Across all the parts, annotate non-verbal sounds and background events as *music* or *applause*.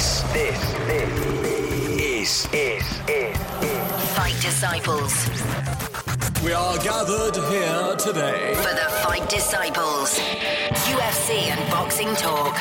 This, this, this is, is, is, Fight Disciples. We are gathered here today. For the Fight Disciples. UFC and boxing talk.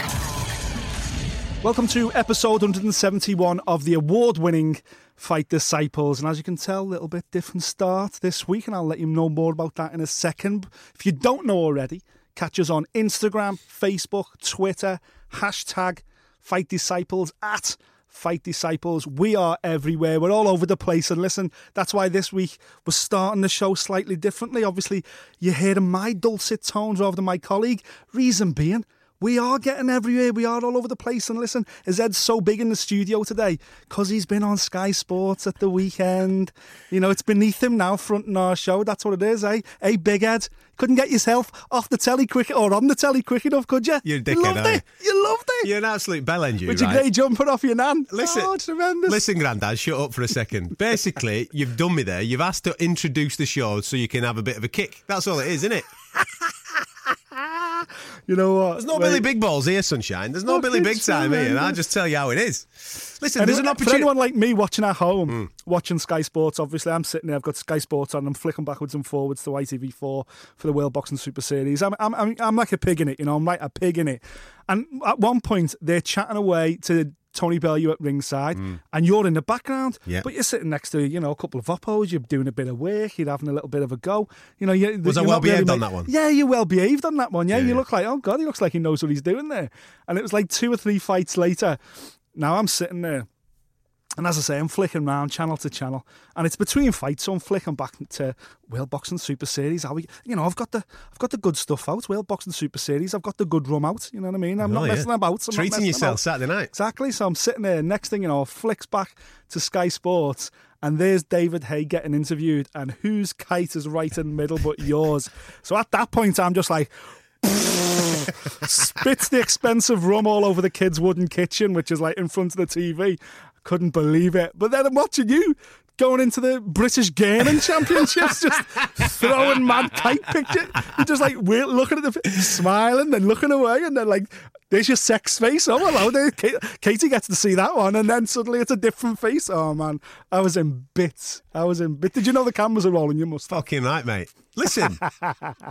Welcome to episode 171 of the award winning Fight Disciples. And as you can tell, a little bit different start this week, and I'll let you know more about that in a second. If you don't know already, catch us on Instagram, Facebook, Twitter, hashtag Fight Disciples at Fight Disciples. We are everywhere. We're all over the place. And listen, that's why this week we're starting the show slightly differently. Obviously, you're hearing my dulcet tones rather than my colleague. Reason being, we are getting everywhere. We are all over the place. And listen, is Ed so big in the studio today? Because he's been on Sky Sports at the weekend. You know, it's beneath him now, fronting our show. That's what it is, eh? Hey, Big Ed, couldn't get yourself off the telly quick or on the telly quick enough, could you? You're a you dickhead, loved it. You loved it. You're an absolute bell end, you, With right? your grey jumper off your nan. Listen, oh, tremendous. listen, Grandad, shut up for a second. *laughs* Basically, you've done me there. You've asked to introduce the show so you can have a bit of a kick. That's all it is, isn't it? *laughs* You know what? There's no Wait. Billy Big Balls here, sunshine. There's no Look, Billy Big Time here. I'll just tell you how it is. Listen, there's an opportunity. For anyone like me watching at home, Hmm. watching Sky Sports, obviously I'm sitting there, I've got Sky Sports on, I'm flicking backwards and forwards to ITV4 for the World Boxing Super Series. I'm, I'm, I'm, I'm like a pig in it, you know, I'm like a pig in it. And at one point, they're chatting away to Tony Bellew at ringside, hmm. and you're in the background. Yeah. but you're sitting next to, you know, a couple of oppos, you're doing a bit of work, you're having a little bit of a go. You know, you Was I well not really behaved on that one? Yeah, you're well behaved on that one. Yeah, Yeah, you yeah. look like, oh God, he looks like he knows what he's doing there. And it was like two or three fights later. Now I'm sitting there. And as I say, I'm flicking round channel to channel, and it's between fights, so I'm flicking back to World Boxing Super Series. How we, you know, I've got the, I've got the good stuff out. World Boxing Super Series. I've got the good rum out. You know what I mean? I'm Oh, not yeah. messing about. I'm Treating messing yourself about. Saturday night. Exactly. So I'm sitting there. Next thing you know, flicks back to Sky Sports, and there's David Haye getting interviewed, and whose kite is right in the middle but yours? So at that point, I'm just like. *laughs* spits the expensive rum all over the kids' wooden kitchen, which is like in front of the TV. Couldn't believe it. But then I'm watching you going into the British Gaming *laughs* Championships, just throwing mad kite picture. You're just like we're looking at the smiling, then looking away, and then like there's your sex face. Oh hello, there. Katie gets to see that one, and then suddenly it's a different face. Oh man, I was in bits. I was in bits. Did you know the cameras are rolling? You must. have. Fucking right, mate. Listen,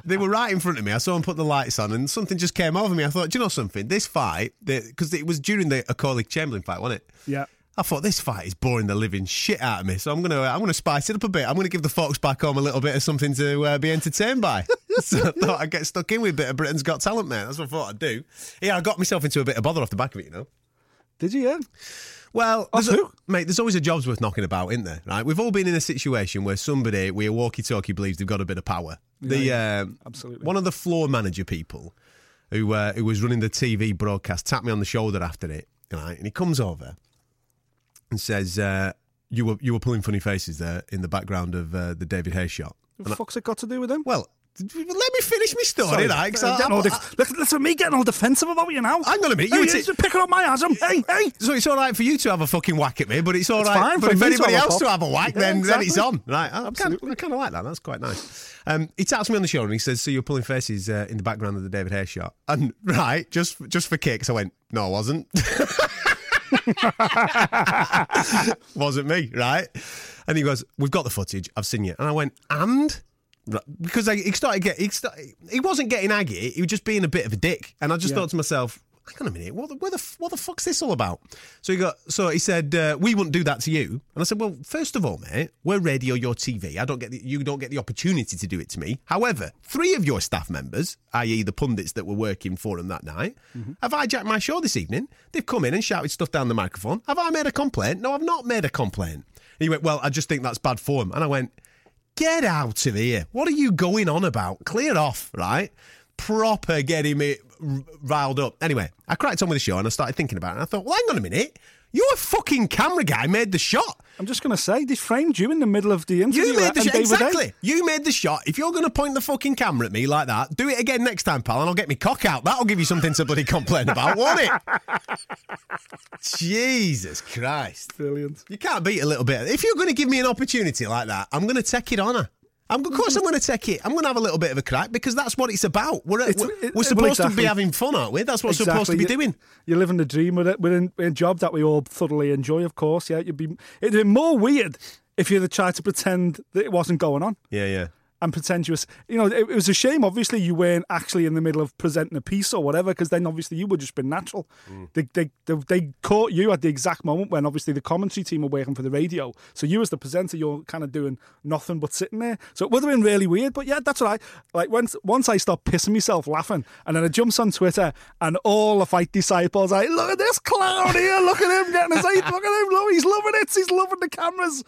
they were right in front of me. I saw them put the lights on, and something just came over me. I thought, do you know something? This fight, because it was during the Okolie Chamberlain fight, wasn't it? Yeah. I thought this fight is boring the living shit out of me, so I'm gonna I'm gonna spice it up a bit. I'm gonna give the folks back home a little bit of something to uh, be entertained by. *laughs* so I thought I'd get stuck in with a bit of Britain's Got Talent, man. That's what I thought I'd do. Yeah, I got myself into a bit of bother off the back of it, you know. Did you? Yeah. Well, there's a- mate, there's always a job's worth knocking about, isn't there? Right? We've all been in a situation where somebody with a walkie-talkie believes they've got a bit of power. the um, absolutely. one of the floor manager people who uh, who was running the TV broadcast tapped me on the shoulder after it, right? And he comes over and says, uh, "You were you were pulling funny faces there in the background of uh, the David Haye's shot." What the fuck's it got to do with him? Well, let me finish my story, right? 'cause I'm I- getting all def- look, listen, me getting all defensive about you now. Hang on a minute, you Hey, t- you're picking up my asm. Hey, hey. So it's all right for you to have a fucking whack at me, but it's all It's right. for if me to anybody else to have a whack, Yeah, then, then it's on. Right? I, Absolutely. I kind of like that. That's quite nice. Um, he taps me on the shoulder and he says, "So you're pulling faces uh, in the background of the David Haye's shot?" And *laughs* right, just just for kicks, I went, "No, I wasn't." *laughs* *laughs* wasn't me, right? And he goes, "We've got the footage. I've seen you." And I went, "And." Because I, he started get he, started, he wasn't getting aggy. He was just being a bit of a dick, and I just Yeah. thought to myself, "Hang on a minute, what the, where the what the fuck's this all about?" So he got so he said, uh, "We wouldn't do that to you," and I said, "Well, first of all, mate, we're radio, you're TV. I don't get the, you don't get the opportunity to do it to me. However, three of your staff members, i.e., the pundits that were working for him that night, have hijacked my show this evening. They've come in and shouted stuff down the microphone. Have I made a complaint? No, I've not made a complaint." And he went, "Well, I just think that's bad form," and I went. Get out of here. What are you going on about? Clear off, right? Proper getting me r- riled up. Anyway, I cracked on with the show and I started thinking about it. And I thought, well, hang on a minute. Your fucking camera guy made the shot. I'm just going to say, they framed you in the middle of the interview. You made the shot. Exactly. You made the shot. If you're going to point the fucking camera at me like that, do it again next time, pal, and I'll get me cock out. That'll give you something to bloody complain about, won't it? *laughs* Jesus Christ. Brilliant. You can't beat a little bit. If you're going to give me an opportunity like that, I'm going to take it on her. I'm, of course, I'm going to take it. I'm going to have a little bit of a crack because that's what it's about. We're, It's- we're, it- we're well, supposed to be having fun, aren't we? That's what we're supposed to be doing. You're living the dream with it. We're in, in a job that we all thoroughly enjoy, of course. Yeah, you'd be. It'd be more weird if you'd have tried to pretend that it wasn't going on. Yeah, yeah. And pretentious. You know, it, it was a shame. Obviously, you weren't actually in the middle of presenting a piece or whatever, because then obviously you would just been natural. Mm. They, they, they they caught you at the exact moment when obviously the commentary team were working for the radio. So you as the presenter, you're kind of doing nothing but sitting there. So it would have been really weird. But yeah, that's what I like. Once once I stopped pissing myself laughing, and then I jumps on Twitter, and all the fight disciples, like, look at this clown here, look at him getting his eight, look at him, look, he's loving it, he's loving the cameras.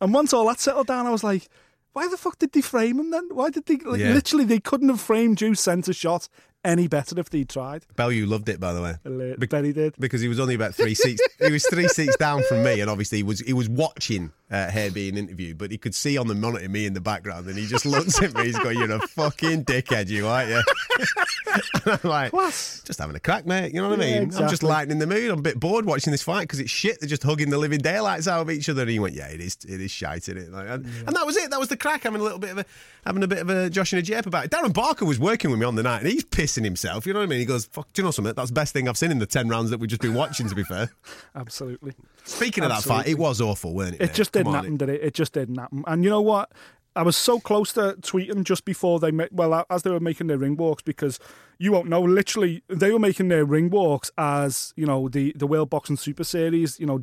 And once all that settled down, I was like. Why the fuck did they frame him then? Why did they like Yeah. literally they couldn't have framed you centre shot any better if they'd tried. Bellew loved it, by the way. Be- he did. because he was only about three seats. he was three seats down from me, and obviously he was he was watching uh, Hare being interviewed, but he could see on the monitor me in the background, and he just looks at me. He's going, "You're a fucking dickhead, you aren't you?" *laughs* and I'm like, Class. just having a crack, mate. You know what I Yeah, mean? I'm just exactly. lightening the mood. I'm a bit bored watching this fight because it's shit. They're just hugging the living daylights out of each other. And he went, "Yeah, it is. It is shite, isn't it?" Like, and, and that was it. That was the crack. Having a little bit of a having a bit of a Josh and a Jep about it. Darren Barker was working with me on the night, and he's pissing himself. You know what I mean? He goes, "Fuck, do you know something? That's the best thing I've seen in the ten rounds that we've just been watching." To be fair. *laughs* Absolutely. Speaking of that fight, it was awful, weren't it? It mate? just didn't on, happen, did it? It just didn't happen. And you know what? I was so close to tweeting just before they ma- well as they were making their ring walks because you won't know. Literally, they were making their ring walks as you know the the World Boxing Super Series. You know,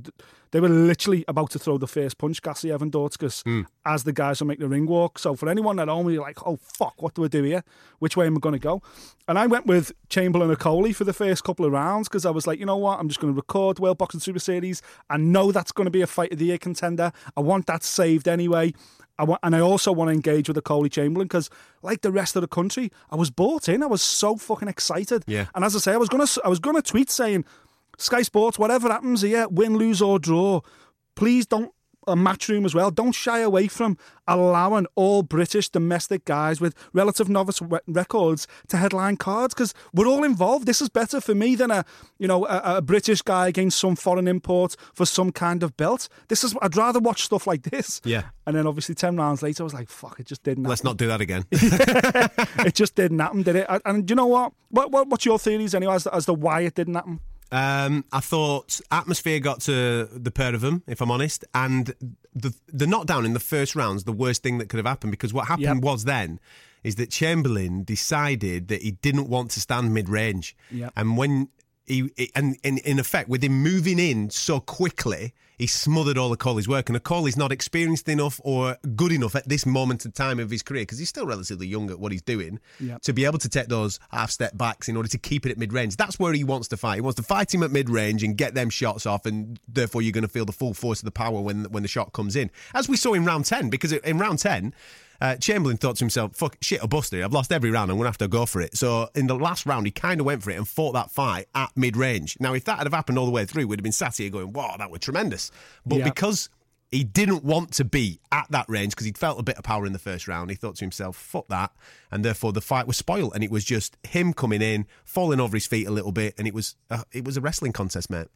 they were literally about to throw the first punch, Gassiev and Dorticos, Hmm. as the guys were making the ring walk. So for anyone at home, you're like, oh fuck, what do I do here? Which way am I going to go? And I went with Chamberlain and Coley for the first couple of rounds because I was like, you know what, I'm just going to record World Boxing Super Series. I know that's going to be a fight of the year contender. I want that saved anyway. I want, and I also want to engage with the Coley Chamberlain because, like the rest of the country, I was bought in. I was so fucking excited. Yeah. And as I say, I was gonna, I was gonna tweet saying, Sky Sports, whatever happens here, win, lose or draw, please don't. A matchroom as well. Don't shy away from allowing all British domestic guys with relative novice records to headline cards because we're all involved. This is better for me than a you know a, a British guy against some foreign import for some kind of belt. This is I'd rather watch stuff like this. Yeah. And then obviously ten rounds later, I was like, "Fuck! It just didn't." Let's not do that again. *laughs* it just didn't happen, did it? And, and you know what? What, what? What's your theories anyway as, as to why it didn't happen? Um, I thought atmosphere got to the pair of them, if I'm honest, and the the knockdown in the first round's the worst thing that could have happened because what happened Yep. was then is that Chamberlain decided that he didn't want to stand mid range, Yep. and when he and, and in effect with him moving in so quickly. He smothered all of Coley's work, and Coley's not experienced enough or good enough at this moment in time of his career because he's still relatively young at what he's doing Yep. to be able to take those half step backs in order to keep it at mid range. That's where he wants to fight. He wants to fight him at mid range and get them shots off, and therefore you're going to feel the full force of the power when when the shot comes in, as we saw in round ten. Because in round ten. Uh, Chamberlain thought to himself, "Fuck, shit, I busted it. I've lost every round. I'm going to have to go for it." So in the last round, he kind of went for it and fought that fight at mid range. Now, if that had have happened all the way through, we'd have been sat here going, "Wow, that was tremendous." But Yeah. because he didn't want to be at that range because he'd felt a bit of power in the first round. He thought to himself, fuck that. And therefore the fight was spoiled. And it was just him coming in, falling over his feet a little bit. And it was uh, it was a wrestling contest, mate.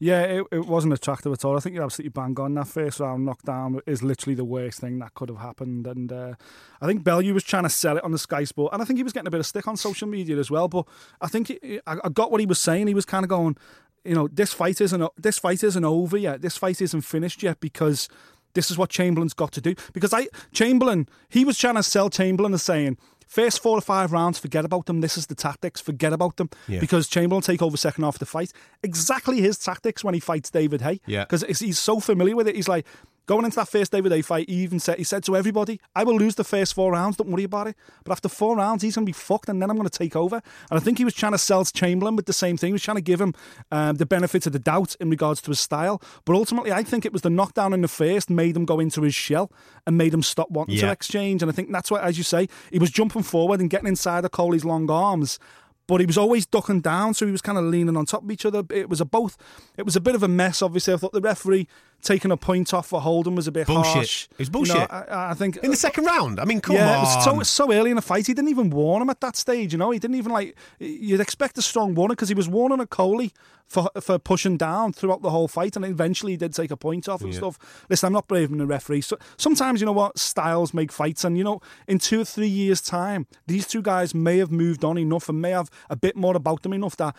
Yeah, it, it wasn't attractive at all. I think you're absolutely bang on. That first round knockdown is literally the worst thing that could have happened. And uh, I think Bellew was trying to sell it on the Sky Sport, and I think he was getting a bit of stick on social media as well. But I think he, I, I got what he was saying. He was kind of going, you know, this fight isn't this fight isn't over yet. This fight isn't finished yet because this is what Chamberlain's got to do. Because I Chamberlain, he was trying to sell Chamberlain as saying. First four or five rounds, forget about them. This is the tactics. Forget about them Yeah. because Chamberlain take over second half of the fight. Exactly his tactics when he fights David Haye. Yeah. because he's so familiar with it. He's like going into that first David Haye fight. He even said he said to everybody, "I will lose the first four rounds. Don't worry about it. But after four rounds, he's going to be fucked, and then I'm going to take over." And I think he was trying to sell Chamberlain with the same thing. He was trying to give him um, the benefit of the doubt in regards to his style. But ultimately, I think it was the knockdown in the first made him go into his shell and made him stop wanting to exchange. And I think that's why, as you say, he was jumping forward and getting inside of Coley's long arms. But he was always ducking down, so he was kind of leaning on top of each other. It was a both. It was a bit of a mess. Obviously, I thought the referee taking a point off for Holden was a bit Bullshit. harsh. It was You know, bullshit. I, I think In the second round, I mean, come yeah, on. it was so, so early in the fight. He didn't even warn him at that stage. You know, he didn't even like. You'd expect a strong warning because he was warning a Coley for for pushing down throughout the whole fight, and eventually he did take a point off and stuff. Listen, I'm not blaming the referee. So, sometimes you know what styles make fights, and you know, in two or three years' time, these two guys may have moved on enough and may have a bit more about them enough that.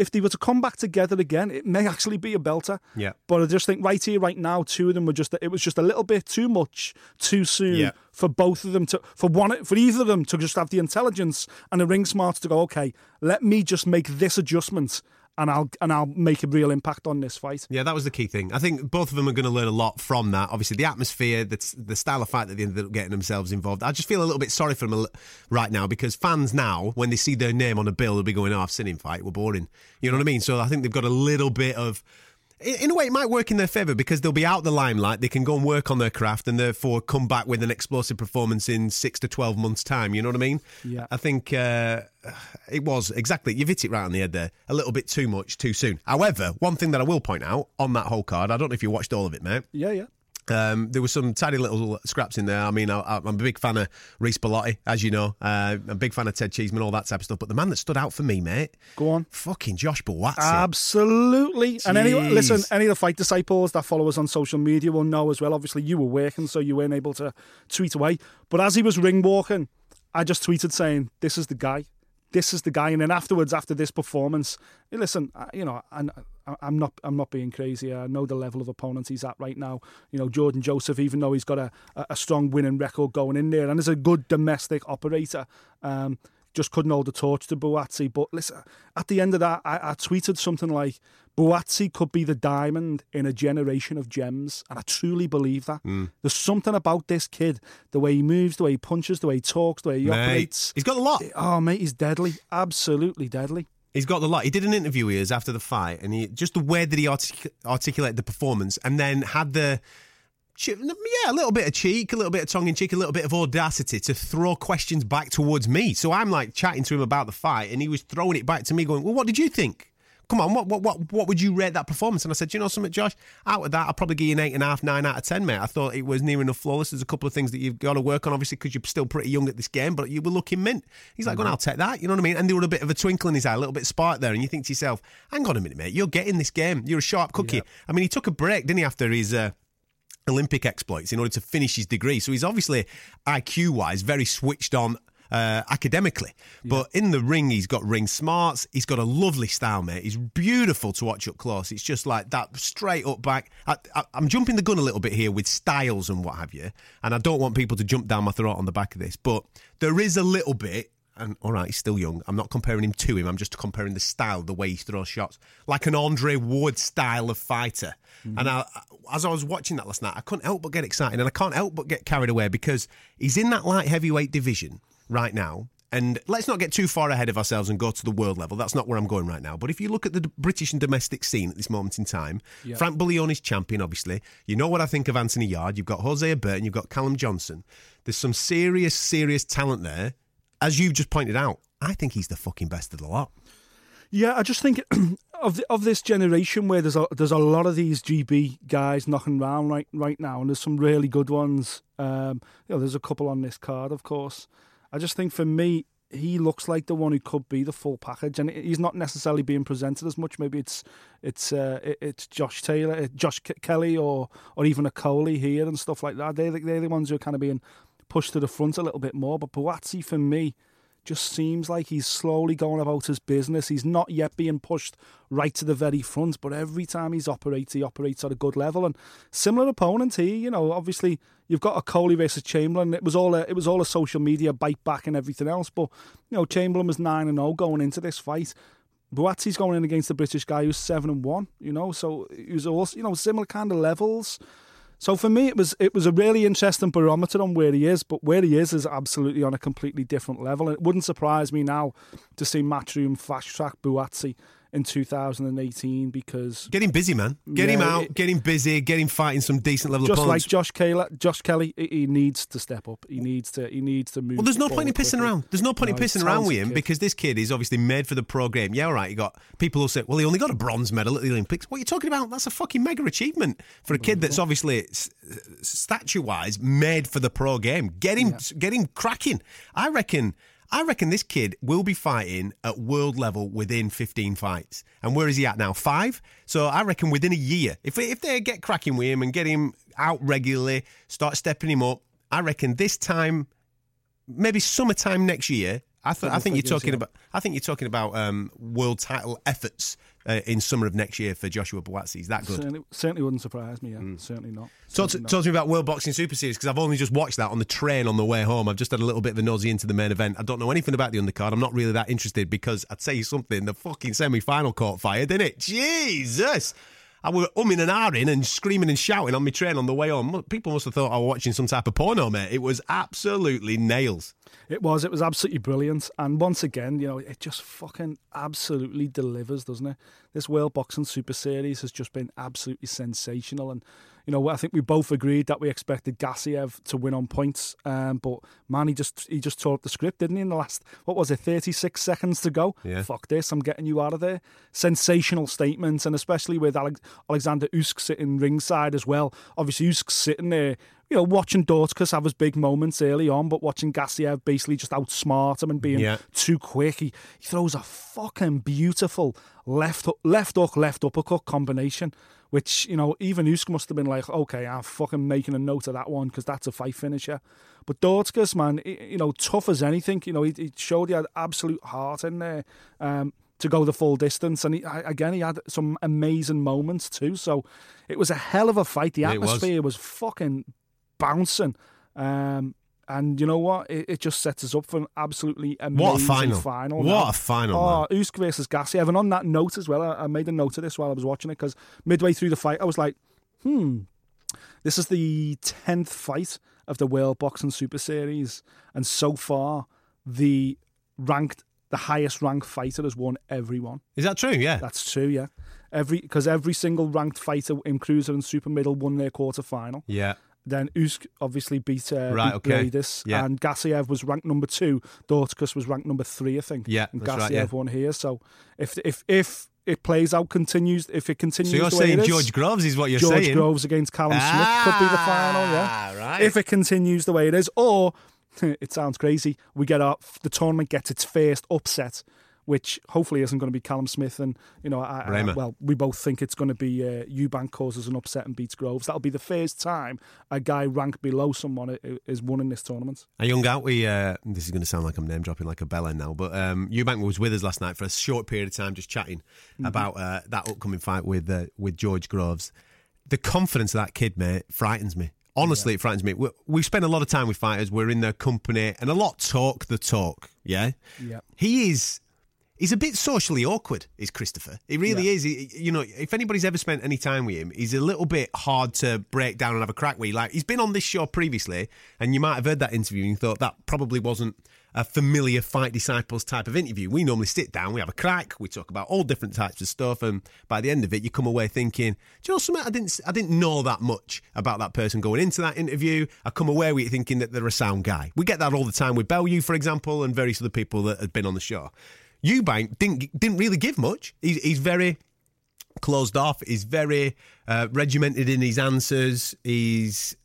If they were to come back together again, it may actually be a belter. Yeah. But I just think right here, right now, two of them were just. It was just a little bit too much, too soon Yeah. for both of them to for one for either of them to just have the intelligence and the ring smarts to go okay let me just make this adjustment and I'll and I'll make a real impact on this fight Yeah, that was the key thing. I think both of them are going to learn a lot from that. Obviously, the atmosphere, the, the style of fight that they ended up getting themselves involved. I just feel a little bit sorry for them right now because fans now, when they see their name on a bill, they'll be going, "Oh, I've seen him fight. We're boring." You know what I mean? So I think they've got a little bit of. In a way, it might work in their favour because they'll be out the limelight. They can go and work on their craft and therefore come back with an explosive performance in six to 12 months' time. You know what I mean? Yeah. I think uh, it was exactly, you've hit it right on the head there. A little bit too much, too soon. However, one thing that I will point out on that whole card, I don't know if you watched all of it, mate. yeah yeah Um, there were some tiny little scraps in there. I mean, I, I'm a big fan of Reece Bellotti, as you know. Uh, I'm a big fan of Ted Cheeseman, all that type of stuff. But the man that stood out for me, mate, go on fucking Josh Buatsi. Absolutely. And any listen, any of the fight disciples that follow us on social media will know as well. Obviously, you were working, so you weren't able to tweet away. But as he was ring walking, I just tweeted saying, "This is the guy. This is the guy." And then afterwards, after this performance, listen, you know, and I'm not, I'm not being crazy. I know the level of opponents he's at right now. You know, Jordan Joseph, even though he's got a, a strong winning record going in there, and is a good domestic operator. Um, just couldn't hold the torch to Buatsi. But listen, at the end of that, I, I tweeted something like, Buatsi could be the diamond in a generation of gems. And I truly believe that. There's something about this kid, the way he moves, the way he punches, the way he talks, the way he Mate, operates. he's got a lot. Oh, mate, he's deadly. Absolutely deadly. He's got the lot. He did an interview with us after the fight, and he just the way that he artic- articulated the performance, and then had the. Yeah, a little bit of cheek, a little bit of tongue in cheek, a little bit of audacity to throw questions back towards me. So I'm like chatting to him about the fight, and he was throwing it back to me, going, "Well, what did you think? Come on, what what what what would you rate that performance?" And I said, "You know something, Josh? Out of that, I'll probably give you an eight and a half, nine out of ten, mate. I thought it was near enough flawless. There's a couple of things that you've got to work on, obviously, because you're still pretty young at this game, but you were looking mint." He's like, "Well, I'll take that." You know what I mean? And there were a bit of a twinkle in his eye, a little bit of spark there, and you think to yourself, "Hang on a minute, mate. You're getting this game. You're a sharp cookie." I mean, he took a break, didn't he, after his. Uh, Olympic exploits in order to finish his degree. So he's obviously IQ wise very switched on uh, academically, but in the ring he's got ring smarts. He's got a lovely style, mate. He's beautiful to watch up close. It's just like that straight up back. I, I, I'm jumping the gun a little bit here with styles and what have you, and I don't want people to jump down my throat on the back of this, but there is a little bit and all right, he's still young. I'm not comparing him to him. I'm just comparing the style, the way he throws shots, like an Andre Ward style of fighter. And I, as I was watching that last night, I couldn't help but get excited, and I can't help but get carried away because he's in that light heavyweight division right now. And let's not get too far ahead of ourselves and go to the world level. That's not where I'm going right now. But if you look at the d- British and domestic scene at this moment in time, Frank Buglioni is champion, obviously. You know what I think of Anthony Yarde. You've got Hosea Burton, you've got Callum Johnson. There's some serious, serious talent there. As you've just pointed out, I think he's the fucking best of the lot. Yeah, I just think *clears throat* of the, of this generation where there's a there's a lot of these GB guys knocking around right right now, and there's some really good ones. Um, you know, there's a couple on this card, of course. I just think for me, he looks like the one who could be the full package, and he's not necessarily being presented as much. Maybe it's it's uh, it's Josh Taylor, uh, Josh Kelly, or or even a Coley here and stuff like that. They're the, they're the ones who are kind of being pushed to the front a little bit more. But Buatsi, for me, just seems like he's slowly going about his business. He's not yet being pushed right to the very front, but every time he's operates, he operates at a good level. And similar opponent here, you know, obviously you've got a Coley versus Chamberlain. It was all a, it was all a social media bite back and everything else. But you know, Chamberlain was nine and zero going into this fight. Buatsi's going in against the British guy who's seven and one. You know, so he was also you know similar kind of levels. So for me, it was it was a really interesting barometer on where he is, but where he is is absolutely on a completely different level. And it wouldn't surprise me now to see Matchroom fast track Buatsi in 2018 because Get him busy, man. Get him out. it- get him busy. Get him fighting some decent level just like. Josh Kelly, Josh Kelly, he- he needs to step up. He needs to. He needs to move. well, there's no point in pissing quickly. around. There's no point No, in pissing around with him kid. because this kid is obviously made for the pro game. Yeah, all right. You got people who say, "Well, he only got a bronze medal at the Olympics." What are you talking about? That's a fucking mega achievement for a kid that's obviously uh, uh, statue wise made for the pro game. Get him, get him cracking. I reckon. I reckon this kid will be fighting at world level within 15 fights. And where is he at now? Five? So I reckon within a year, if, if they get cracking with him and get him out regularly, start stepping him up, I reckon this time, maybe summertime next year, I, th- I think you're talking about. I think you're talking about um, world title efforts uh, in summer of next year for Joshua Buatsi. He's that good. Certainly, certainly wouldn't surprise me. Yeah, certainly not. Talk to, not. talk to me about World Boxing Super Series because I've only just watched that on the train on the way home. I've just had a little bit of a nosy into the main event. I don't know anything about the undercard. I'm not really that interested because I'd tell you something. The fucking semi-final caught fire, didn't it? Jesus. I were umming and ahhing and screaming and shouting on my train on the way home. People must have thought I was watching some type of porno, mate. It was absolutely nails. It was. It was absolutely brilliant. And once again, you know, it just fucking absolutely delivers, doesn't it? This World Boxing Super Series has just been absolutely sensational. And, you know, I think we both agreed that we expected Gassiev to win on points. Um, but, man, he just he just tore up the script, didn't he, in the last, what was it, 36 seconds to go? Yeah. Fuck this, I'm getting you out of there. Sensational statements. And especially with Alex- Alexander Usyk sitting ringside as well. Obviously, Usyk's sitting there you know, watching Dorticos have his big moments early on, but watching Gassiev basically just outsmart him and being Yeah. too quick. He, he throws a fucking beautiful left left hook, left uppercut combination, which, you know, even Usyk must have been like, okay, I'm fucking making a note of that one because that's a fight finisher. But Dorticos, man, he- you know, tough as anything. You know, he, he showed he had absolute heart in there. Um, to go the full distance, and he, again, he had some amazing moments too. So it was a hell of a fight. The It was. atmosphere was fucking bouncing. Um, and you know what? It, it just sets us up for an absolutely amazing What a final. final. What now. a final, Oh, Usyk versus Gassiev. And on that note as well, I, I made a note of this while I was watching it because midway through the fight, I was like, hmm, this is the 10th fight of the World Boxing Super Series. And so far, the ranked, the highest ranked fighter has won every one. Is that true? Yeah. That's true, yeah. Every Because every single ranked fighter in Cruiser and Super Middle won their quarter final. yeah. Then Usyk obviously beat, uh, Right, beat okay. Yeah. and Gassiev was ranked number two. Dorticos was ranked number three, I think. Yeah, and Gassiev right, yeah. won here. So if if if it plays out, continues, if it continues, So you're the way saying it is, George Groves is what you're George saying? George Groves against Callum Smith could be the final. Yeah, Ah, right. if it continues the way it is, or *laughs* it sounds crazy, we get our the tournament gets its first upset. Which hopefully isn't going to be Callum Smith, and you know, I, I, well, we both think it's going to be uh, Eubank causes an upset and beats Groves. That'll be the first time a guy ranked below someone is won in this tournament. A young out, we uh, this is going to sound like I'm name dropping like a bell end now, but um, Eubank was with us last night for a short period of time, just chatting Mm-hmm. about uh, that upcoming fight with uh, with George Groves. The confidence of that kid, mate, frightens me. Honestly, it frightens me. We, we spend a lot of time with fighters. We're in their company, and a lot talk the talk. Yeah, Yeah. He is. He's a bit socially awkward, is Christopher. He really Yeah. is. He, you know, if anybody's ever spent any time with him, he's a little bit hard to break down and have a crack with. Like he's been on this show previously, and you might have heard that interview and you thought that probably wasn't a familiar fight disciples type of interview. We normally sit down, we have a crack, we talk about all different types of stuff, and by the end of it, you come away thinking, "Do you know something? I didn't, I didn't know that much about that person going into that interview. I come away with it thinking that they're a sound guy. We get that all the time with Bellew, for example, and various other people that have been on the show. Eubank didn't didn't really give much. He's, he's very closed off. He's very uh, regimented in his answers. He's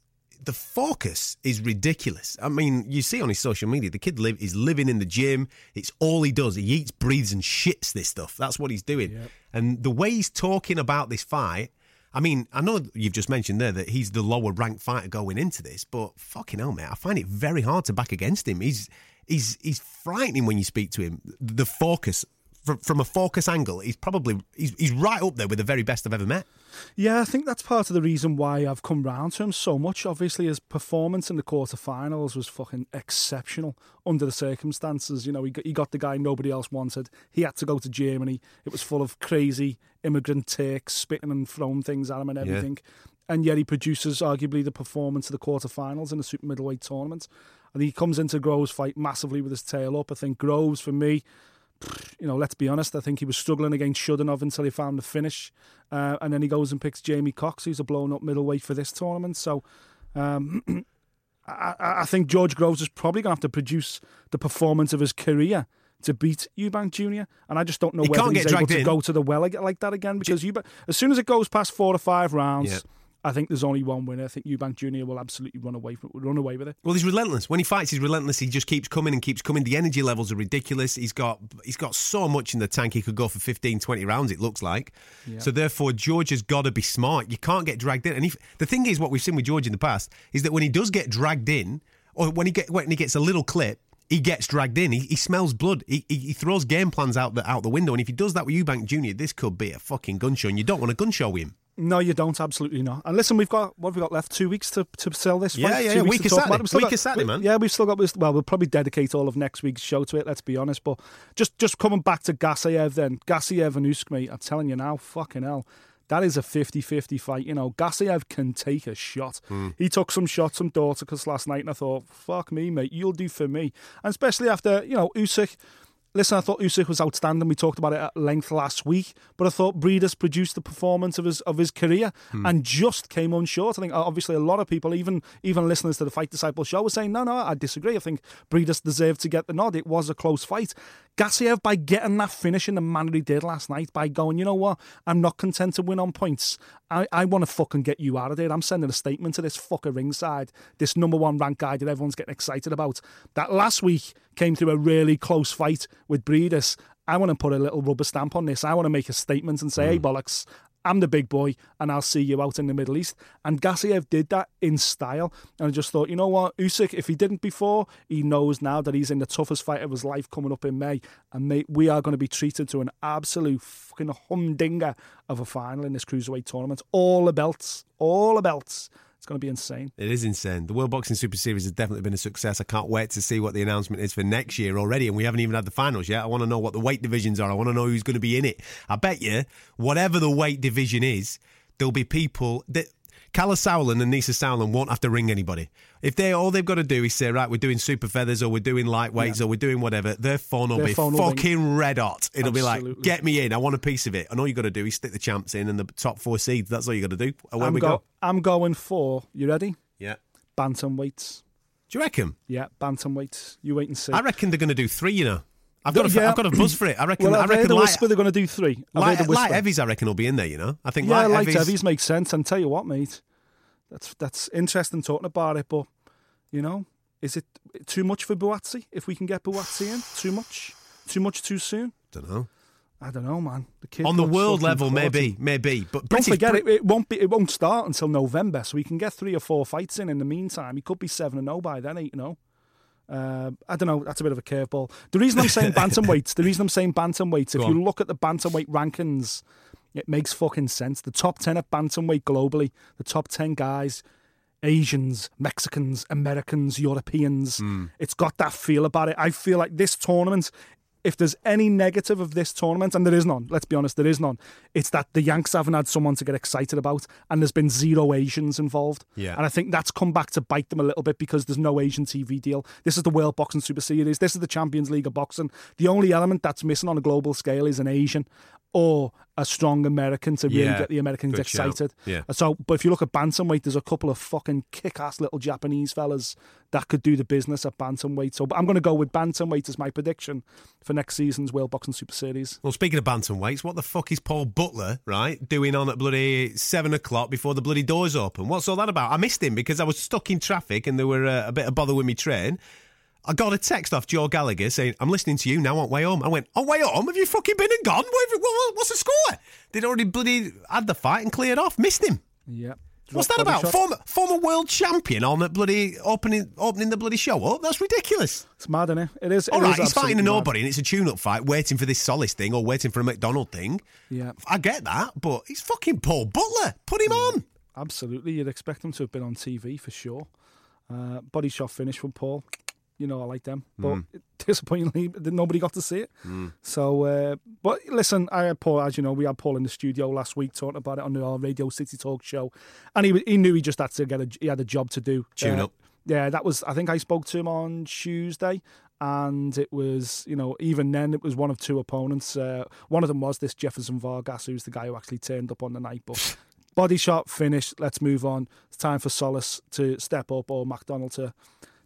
the focus is ridiculous. I mean, you see on his social media, the kid live is living in the gym. It's all he does. He eats, breathes, and shits this stuff. That's what he's doing. And the way he's talking about this fight. I mean, I know you've just mentioned there that he's the lower ranked fighter going into this, but fucking hell, mate, I find it very hard to back against him. He's he's he's frightening when you speak to him. The focus from, from a focus angle, he's probably he's, he's right up there with the very best I've ever met. Yeah, I think that's part of the reason why I've come round to him so much. Obviously, his performance in the quarterfinals was fucking exceptional under the circumstances. You know, he got, he got the guy nobody else wanted. He had to go to Germany. It was full of crazy immigrant Turks spitting and throwing things at him and everything. And yet he produces arguably the performance of the quarterfinals in the super middleweight tournament. And he comes into Groves' fight massively with his tail up. I think Groves, for me, you know, let's be honest, I think he was struggling against Chudinov until he found the finish. Uh, and then he goes and picks Jamie Cox, who's a blown up middleweight for this tournament. So um, *clears throat* I, I think George Groves is probably going to have to produce the performance of his career to beat Eubank Jr. And I just don't know He whether he's able to in. go to the well like that again because Eubank, as soon as it goes past four or five rounds. I think there's only one winner. I think Eubank Jr. will absolutely run away from, run away with it. Well, he's relentless. When he fights, he's relentless. He just keeps coming and keeps coming. The energy levels are ridiculous. He's got he's got so much in the tank. He could go for 15, 20 rounds. It looks like. So therefore, George has got to be smart. You can't get dragged in. And if, the thing is, what we've seen with George in the past is that when he does get dragged in, or when he get when he gets a little clip. He gets dragged in. He, he smells blood. He, he, he throws game plans out the out the window. And if he does that with Eubank Jr., this could be a fucking gun show. And you don't want a gun show with him. No, you don't. Absolutely not. And listen, we've got what have we got left? Two weeks to, to sell this. Yeah, fight? yeah, yeah. Week of Saturday. Week got- of Saturday, man. Yeah, we've still got. Well, we'll probably dedicate all of next week's show to it. Let's be honest. But just just coming back to Gassiev, then Gassiev and Usyk, mate. I'm telling you now, fucking hell. That is a 50-50 fight. You know, Gassiev can take a shot. Hmm. He took some shots from Dorticos last night, and I thought, fuck me, mate, you'll do for me. And especially after, you know, Usyk, Listen, I thought Usyk was outstanding. We talked about it at length last week, but I thought Briedis produced the performance of his of his career and just came on short. I think uh, obviously a lot of people, even even listeners to the Fight Disciple show, were saying, no, no, I disagree. I think Briedis deserved to get the nod. It was a close fight. Gassiev, by getting that finish in the manner he did last night, by going, you know what, I'm not content to win on points. I, I want to fucking get you out of there. I'm sending a statement to this fucker ringside, this number one ranked guy that everyone's getting excited about. That last week came through a really close fight with Briedis. I want to put a little rubber stamp on this. I want to make a statement and say, hey, mm. bollocks, I'm the big boy and I'll see you out in the Middle East. And Gassiev did that in style. And I just thought, you know what, Usyk, if he didn't before, he knows now that he's in the toughest fight of his life coming up in May. And mate, we are going to be treated to an absolute fucking humdinger of a final in this cruiserweight tournament. All the belts, all the belts. It's going to be insane. It is insane. The World Boxing Super Series has definitely been a success. I can't wait to see what the announcement is for next year already, and we haven't even had the finals yet. I want to know what the weight divisions are. I want to know who's going to be in it. I bet you, whatever the weight division is, there'll be people that. Kalle Sauerland and Nisse Sauerland won't have to ring anybody. If they all they've got to do is say, right, we're doing super feathers or we're doing lightweights or we're doing whatever, their phone will Their be phone will fucking red hot. It'll be like, get me in, I want a piece of it. And all you got to do is stick the champs in and the top four seeds. That's all you got to do. Away I'm, we go- go. I'm going for, you ready? Yeah. Bantam weights. Do you reckon? Yeah, bantam weights. You wait and see. I reckon they're going to do three. You know, I've got a, Yeah. have got a buzz for it. I reckon. well, I I've heard reckon the light, whisper they're going to do three. I've light, heard the light heavies. I reckon will be in there. You know, I think Yeah, light, light heavies. heavies make sense. And tell you what, mate, that's that's interesting talking about it. But you know, is it too much for Buatsi? If we can get Buatsi in, too much, too much too soon. Don't know. I don't know, man. The On the world level, quality. maybe, maybe. But Don't forget, Brit- it, it won't be. It won't start until November, so we can get three or four fights in. In the meantime, he could be seven and zero by then, eight and zero. Uh, I don't know. That's a bit of a curveball. The reason I'm saying *laughs* bantamweights, the reason I'm saying bantamweights, if you look at the bantamweight rankings, it makes fucking sense. The top ten at bantamweight globally, the top ten guys, Asians, Mexicans, Americans, Europeans. Hmm. It's got that feel about it. I feel like this tournament. If there's any negative of this tournament, and there is none, let's be honest, there is none. It's that the Yanks haven't had someone to get excited about, and there's been zero Asians involved. Yeah. And I think that's come back to bite them a little bit because there's no Asian TV deal. This is the World Boxing Super Series. This is the Champions League of Boxing. The only element that's missing on a global scale is an Asian or a strong American to really Yeah, get the Americans excited. Yeah. So, but if you look at bantamweight, there's a couple of fucking kick-ass little Japanese fellas that could do the business at bantamweight. So, but I'm going to go with bantamweight as my prediction for next season's World Boxing Super Series. well, speaking of bantamweights, what the fuck is Paul Butler right doing on at bloody seven o'clock before the bloody doors open? What's all that about? I missed him because I was stuck in traffic and there were uh, a bit of bother with me train. I got a text off Joe Gallagher saying, I'm listening to you now on way home. I went, On way home? Have you fucking been and gone? What what- what's the score? They'd already bloody had the fight and cleared off. Missed him. Yeah. What's that about? shot. Former former world champion on the bloody opening opening the bloody show up? That's ridiculous. It's mad, isn't it? It is. All it right, is he's fighting a nobody and it's a tune up fight, waiting for this Solis thing or waiting for a McDonnell thing. Yeah. I get that, but he's fucking Paul Butler. Put him on. Absolutely, you'd expect him to have been on TV for sure. Uh, body shot finish from Paul. You know, I like them, but *laughs* disappointingly, nobody got to see it. So, uh, but listen, I had Paul, as you know, we had Paul in the studio last week talking about it on our Radio City Talk show, and he he knew he just had to get a he had a job to do. Tune Uh, up. Yeah, that was. I think I spoke to him on Tuesday, And it was, you know, even then it was one of two opponents. Uh, one of them was this Jefferson Vargas, who's the guy who actually turned up on the night. But *laughs* body shot, finish. Let's move on. It's time for Solis to step up or McDonnell to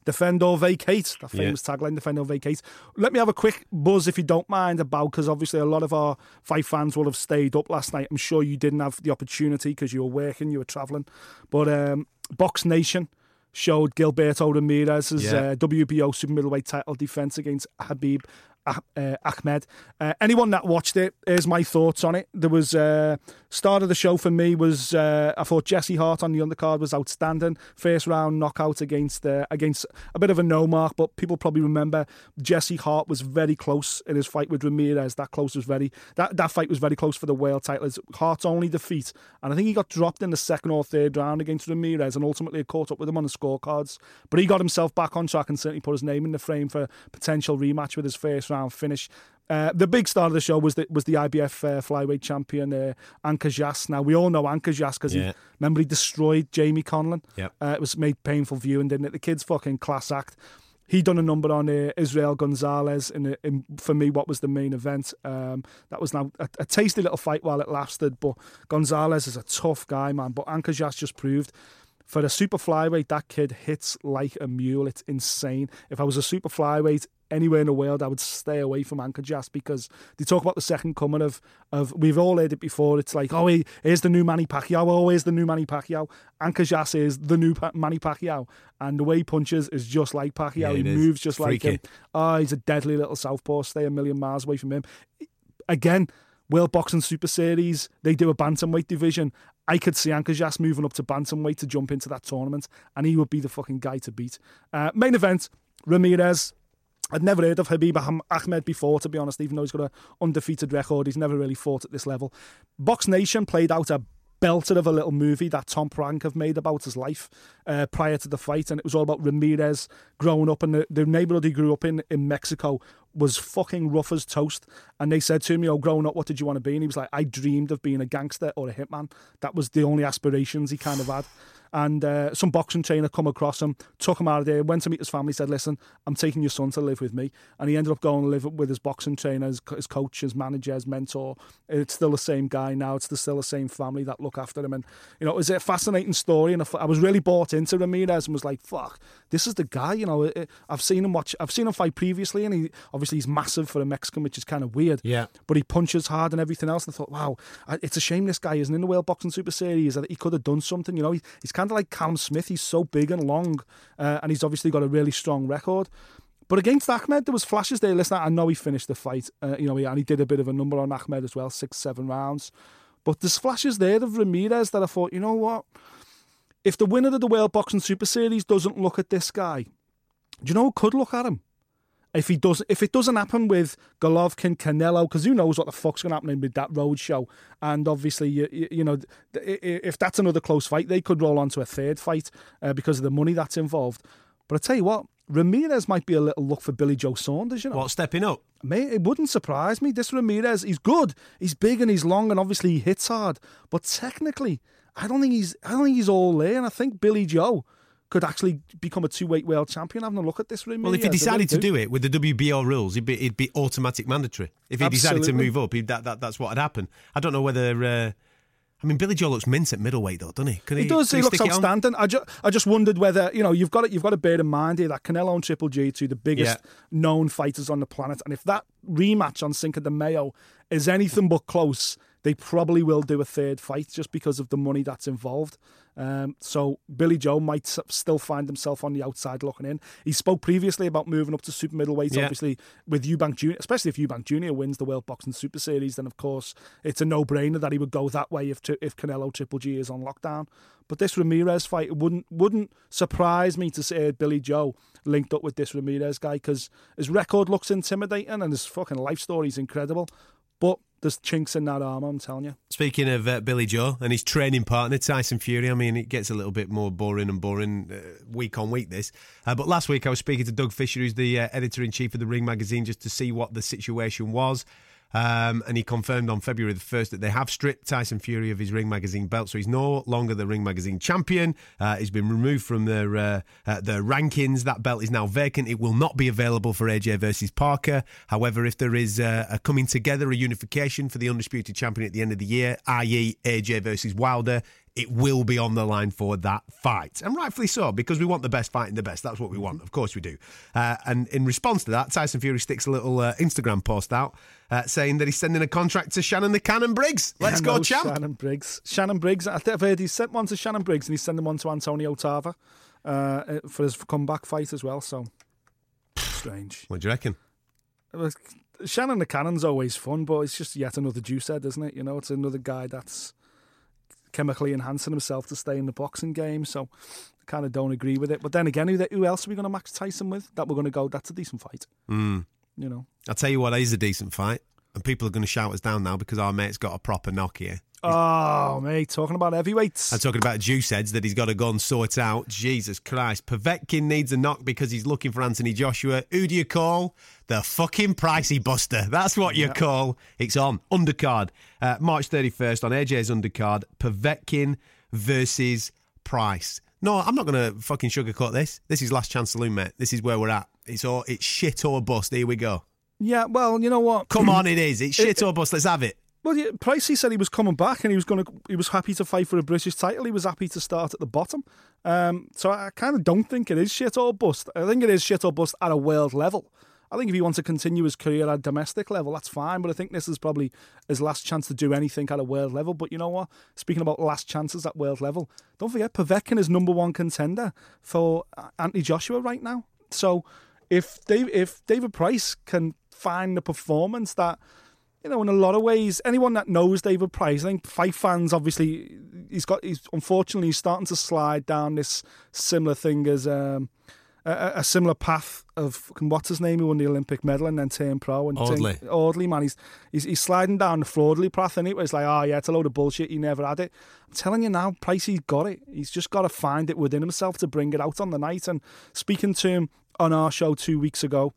defend or vacate. That Yeah. famous tagline, defend or vacate. Let me have a quick buzz, if you don't mind, about because obviously a lot of our fight fans will have stayed up last night. I'm sure you didn't have the opportunity because you were working, you were travelling. But um, Box Nation showed Gilberto Ramirez's Yeah. uh, WBO super middleweight title defense against Habib. Ah- Uh, Ahmed. Uh, anyone that watched it, here's my thoughts on it. There was uh, start of the show for me was uh, I thought Jesse Hart on the undercard was outstanding. First round knockout against uh, against a bit of a no mark, but people probably remember Jesse Hart was very close in his fight with Ramirez. That close was very that that fight was very close for the world title. It's Hart's only defeat, and I think he got dropped in the second or third round against Ramirez, and ultimately caught up with him on the scorecards. But he got himself back on track and certainly put his name in the frame for potential rematch with his first round finish. Uh, the big star of the show was the was the IBF uh, flyweight champion uh, Ancajas. Now we all know Ancajas because Yeah. he remember he destroyed Jamie Conlan. Yep. Uh, it was made painful viewing, didn't it? The kid's fucking class act. He done a number on uh, Israel Gonzalez in, in for me what was the main event. Um, that was now a, a tasty little fight while it lasted, but Gonzalez is a tough guy, man. But Ancajas just proved for a super flyweight that kid hits like a mule. It's insane. If I was a super flyweight anywhere in the world, I would stay away from Ancajas because they talk about the second coming of of we've all heard it before. It's like oh, he, here's the new Manny Pacquiao. Oh, here's the new Manny Pacquiao. Ancajas is the new pa- Manny Pacquiao, and the way he punches is just like Pacquiao. Yeah, he moves just like him. Oh, he's a deadly little southpaw. Stay a million miles away from him. Again, World Boxing Super Series, they do a bantamweight division. I could see Ancajas moving up to bantamweight to jump into that tournament, and he would be the fucking guy to beat. Uh, main event, Ramirez. I'd never heard of Habib Ahm- Ahmed before, to be honest, even though he's got an undefeated record. He's never really fought at this level. Box Nation played out a belter of a little movie that Top Rank have made about his life uh, prior to the fight, and it was all about Ramirez growing up in the, the neighborhood he grew up in in Mexico was fucking rough as toast. And they said to me, "Oh, growing up, what did you want to be?" And he was like, "I dreamed of being a gangster or a hitman. That was the only aspirations he kind of had." And uh, some boxing trainer come across him, took him out of there, went to meet his family, said, "Listen, I'm taking your son to live with me." And he ended up going to live with his boxing trainer, his, his coach, his manager, his mentor. It's still the same guy now. It's the, still the same family that look after him. And you know, it was a fascinating story. And I was really bought into Ramirez and was like, "Fuck, this is the guy." You know, I've seen him watch. I've seen him fight previously, and he obviously he's massive for a Mexican, which is kind of weird. Yeah. But he punches hard and everything else. And I thought, wow, it's a shame this guy isn't in the World Boxing Super Series. He could have done something. You know, he, he's kind of like Callum Smith. He's so big and long, uh, and he's obviously got a really strong record. But against Ahmed, there was flashes there. Listen, I know he finished the fight. Uh, you know, and he did a bit of a number on Ahmed as well, six, seven rounds. But there's flashes there of Ramirez that I thought, you know what? If the winner of the World Boxing Super Series doesn't look at this guy, do you know who could look at him? If he does, if it doesn't happen with Golovkin, Canelo, because who knows what the fuck's going to happen with that road show? And obviously, you, you, know, th- i- i- if that's another close fight, they could roll on to a third fight uh, because of the money that's involved. But I tell you what, Ramirez might be a little look for Billy Joe Saunders. You know, What, stepping up? Mate, it wouldn't surprise me. This Ramirez, he's good. He's big and he's long, and obviously he hits hard. But technically, I don't think he's. I don't think he's all there. And I think Billy Joe could actually become a two-weight world champion. Having a look at this Ramirez, Well, if he decided to do it with the WBO rules, it'd be, it'd be automatic mandatory. If he decided to move up, he'd, that, that that's what would happen. I don't know whether. Uh, I mean, Billy Joe looks mint at middleweight, though, doesn't he? Can He does. can He looks it outstanding. I just, I just wondered whether you know you've got to, you've got to bear in mind here that Canelo and Triple G, two the biggest Yeah. known fighters on the planet, and if that rematch on Cinco de Mayo is anything but close, they probably will do a third fight just because of the money that's involved. Um, so Billy Joe might still find himself on the outside looking in. He spoke previously about moving up to super middleweight, Yeah. obviously with Eubank Jr., especially if Eubank Jr. wins the World Boxing Super Series, then of course it's a no-brainer that he would go that way if if Canelo Triple G is on lockdown. But this Ramirez fight it wouldn't wouldn't surprise me to see Billy Joe linked up with this Ramirez guy because his record looks intimidating and his fucking life story is incredible. There's chinks in that armor, I'm telling you. Speaking of uh, Billy Joe and his training partner Tyson Fury, I mean, it gets a little bit more boring and boring uh, week on week. This, uh, but last week I was speaking to Doug Fischer, who's the uh, editor in chief of the Ring magazine, just to see what the situation was. Um, and he confirmed on February the 1st that they have stripped Tyson Fury of his Ring Magazine belt, so he's no longer the Ring Magazine champion. Uh, he's been removed from their uh, uh, their rankings. That belt is now vacant. It will not be available for AJ versus Parker. However, if there is uh, a coming together, a unification for the undisputed champion at the end of the year, i.e., AJ versus Wilder, it will be on the line for that fight. And rightfully so, because we want the best fighting the best. That's what we want. Of course we do. Uh, and in response to that, Tyson Fury sticks a little uh, Instagram post out uh, saying that he's sending a contract to Shannon the Cannon Briggs. Let's I go, know champ. Shannon Briggs. Shannon Briggs. I think I've heard he's sent one to Shannon Briggs and he's sending one to Antonio Tarver uh, for his comeback fight as well. So strange. What do you reckon? Shannon the Cannon's always fun, but it's just yet another juice head, isn't it? You know, it's another guy that's chemically enhancing himself to stay in the boxing game. So I kind of don't agree with it. But then again, who, who else are we going to Max Tyson with? That we're going to go, that's a decent fight. Mm. You know. I'll tell you what is a decent fight. And people are going to shout us down now because our mate's got a proper knock here. Oh, mate, talking about heavyweights. I'm talking about juice heads that he's got to go and sort out. Jesus Christ. Povetkin needs a knock because he's looking for Anthony Joshua. Who do you call? The fucking pricey buster. That's what you call. It's on. Undercard. Uh, March 31st on AJ's undercard. Povetkin versus Price. No, I'm not going to fucking sugarcoat this. This is last chance saloon, mate. This is where we're at. It's all, it's shit or bust. Here we go. Yeah, well, you know what? Come on, it is. *clears throat* It's shit or bust. Let's have it. Well, yeah, Pricey said he was coming back and he was going to. He was happy to fight for a British title. He was happy to start at the bottom. Um, so I kind of don't think it is shit or bust. I think it is shit or bust at a world level. I think if he wants to continue his career at a domestic level, that's fine. But I think this is probably his last chance to do anything at a world level. But you know what? Speaking about last chances at world level, don't forget Povetkin is number one contender for Anthony Joshua right now. So if Dave, if David Price can find the performance that you know, in a lot of ways, anyone that knows David Price, I think fight fans obviously he's got he's unfortunately he's starting to slide down this similar thing as um, a, a similar path of what's his name who won the Olympic medal and then turned pro and Audley. turned- Audley man, he's, he's he's sliding down the fraudly path and it was like, oh yeah, it's a load of bullshit. He never had it. I'm telling you now, Price, he's got it. He's just got to find it within himself to bring it out on the night. And speaking to him on our show two weeks ago,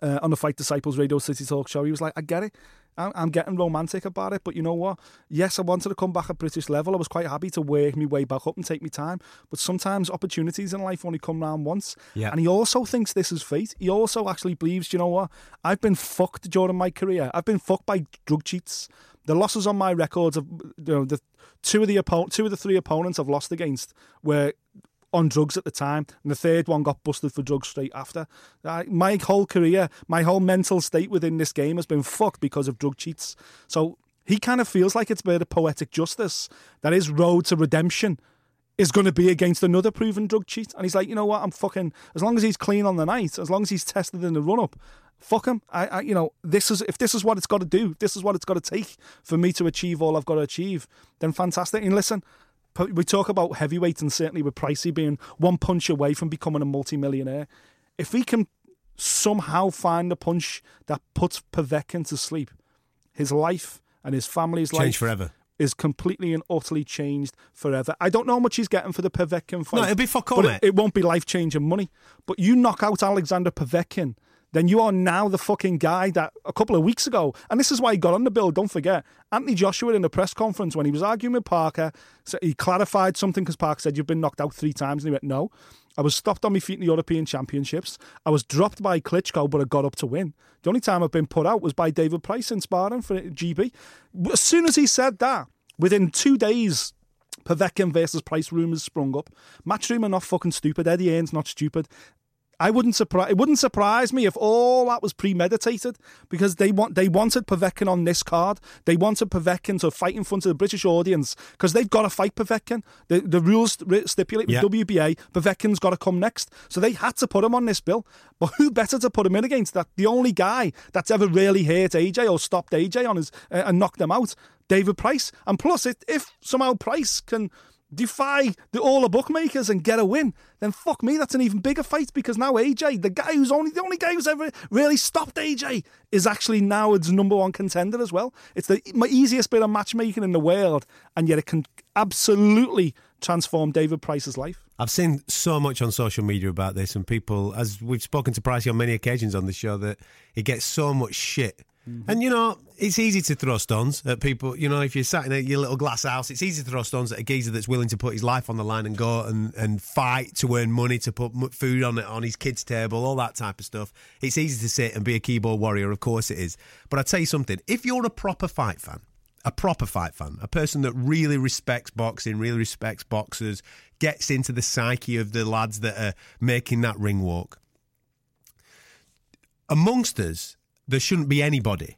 uh, on the Fight Disciples Radio City Talk show, he was like, I get it. I'm, I'm getting romantic about it, but you know what? Yes, I wanted to come back at British level. I was quite happy to work my way back up and take my time. But sometimes opportunities in life only come round once. Yeah. And he also thinks this is fate. He also actually believes, you know what? I've been fucked during my career. I've been fucked by drug cheats. The losses on my records of you know the two of the opponent, two of the three opponents I've lost against were on drugs at the time, and the third one got busted for drugs straight after. My whole career, my whole mental state within this game has been fucked because of drug cheats. So he kind of feels like it's a bit of poetic justice that his road to redemption is going to be against another proven drug cheat. And he's like, you know what? I'm fucking. As long as he's clean on the night, as long as he's tested in the run up, fuck him. I, I, you know, this is if this is what it's got to do, this is what it's got to take for me to achieve all I've got to achieve, then fantastic. And listen, we talk about heavyweight and certainly with Pricey being one punch away from becoming a multimillionaire. If he can somehow find a punch that puts Povetkin to sleep, his life and his family's life Change forever. is completely and utterly changed forever. I don't know how much he's getting for the Povetkin fight. No, it'll be fuck all, it, it won't be life changing money. But you knock out Alexander Povetkin, then you are now the fucking guy that a couple of weeks ago, and this is why he got on the bill. Don't forget, Anthony Joshua in the press conference when he was arguing with Parker, so he clarified something because Parker said you've been knocked out three times, and he went no. I was stopped on my feet in the European Championships. I was dropped by Klitschko, but I got up to win. The only time I've been put out was by David Price in sparring for GB. As soon as he said that, within two days, Povetkin versus Price rumours sprung up. Matchroom are not fucking stupid. Eddie Hearn's not stupid. I wouldn't surprise. It wouldn't surprise me if all that was premeditated because they want they wanted Povetkin on this card. They wanted Povetkin to fight in front of the British audience because they've got to fight Povetkin. The the rules stipulate with Yeah. WBA Povetkin's got to come next, so they had to put him on this bill. But who better to put him in against? That the only guy that's ever really hurt AJ or stopped AJ on his uh, and knocked them out, David Price. And plus, it, if somehow Price can defy the all the bookmakers and get a win, then fuck me, that's an even bigger fight because now AJ, the guy who's only the only guy who's ever really stopped AJ, is actually now its number one contender as well. It's the my easiest bit of matchmaking in the world, and yet it can absolutely transform David Price's life. I've seen so much on social media about this, and people, as we've spoken to Pricey on many occasions on the show, that he gets so much shit Mm-hmm. And you know, it's easy to throw stones at people. You know, if you're sat in your little glass house, it's easy to throw stones at a geezer that's willing to put his life on the line and go and, and fight to earn money to put food on on his kid's table, all that type of stuff. It's easy to sit and be a keyboard warrior, of course it is. But I tell you something: if you're a proper fight fan, a proper fight fan, a person that really respects boxing, really respects boxers, gets into the psyche of the lads that are making that ring walk. Amongst us, there shouldn't be anybody,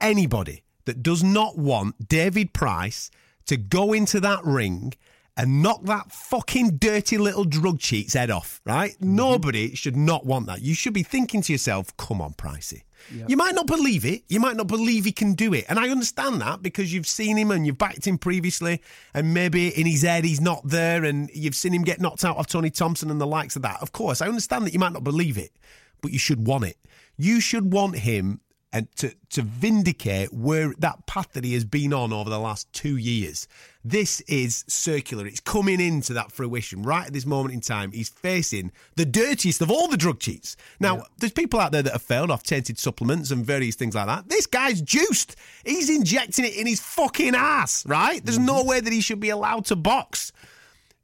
anybody that does not want David Price to go into that ring and knock that fucking dirty little drug cheat's head off, right? Mm-hmm. Nobody should not want that. You should be thinking to yourself, come on, Pricey. You might not believe it. You might not believe he can do it. And I understand that because you've seen him and you've backed him previously, and maybe in his head he's not there, and you've seen him get knocked out of Tony Thompson and the likes of that. Of course, I understand that you might not believe it, but you should want it. You should want him and to, to vindicate where that path that he has been on over the last two years. This is circular. It's coming into that fruition right at this moment in time. He's facing the dirtiest of all the drug cheats. Now, there's people out there that have failed off tainted supplements and various things like that. This guy's juiced. He's injecting it in his fucking ass, right? There's mm-hmm. no way that he should be allowed to box.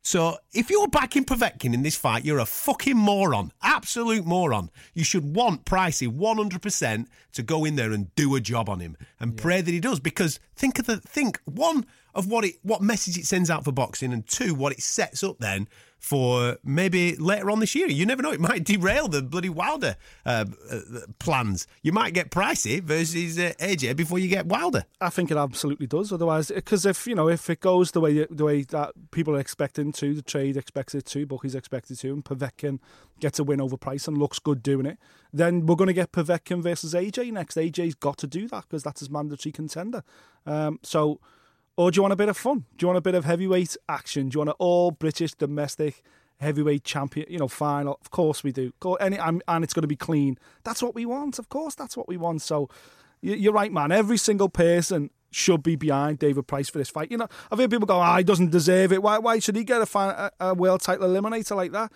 So if you're backing Povetkin in this fight, you're a fucking moron. Absolute moron. You should want Pricey 100% to go in there and do a job on him and pray that he does. Because think of the think one of what it what message it sends out for boxing and two what it sets up then for maybe later on this year. You never know. It might derail the bloody Wilder uh, uh, plans. You might get Pricey versus uh, AJ before you get Wilder. I think it absolutely does. Otherwise, because if you know if it goes the way the way that people are expecting to, the trade expects it to, bookies expect it to, and Povetkin gets a win over Price and looks good doing it, then we're going to get Povetkin versus AJ next. AJ's got to do that because that's his mandatory contender. Um, so, or do you want a bit of fun? Do you want a bit of heavyweight action? Do you want an all British domestic? Heavyweight champion, you know, final. Of course we do. Go, and, it's going to be clean. That's what we want. Of course, that's what we want. So, you- you're right, man. Every single person should be behind David Price for this fight. You know, I've heard people go, "Ah, he doesn't deserve it. Why? Why should he get a, a, a world title eliminator like that?"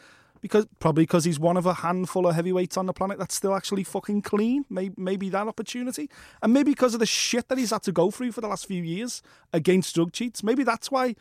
Because probably because he's one of a handful of heavyweights on the planet that's still actually fucking clean. Maybe, maybe that opportunity, and maybe because of the shit that he's had to go through for the last few years against drug cheats. Maybe that's why.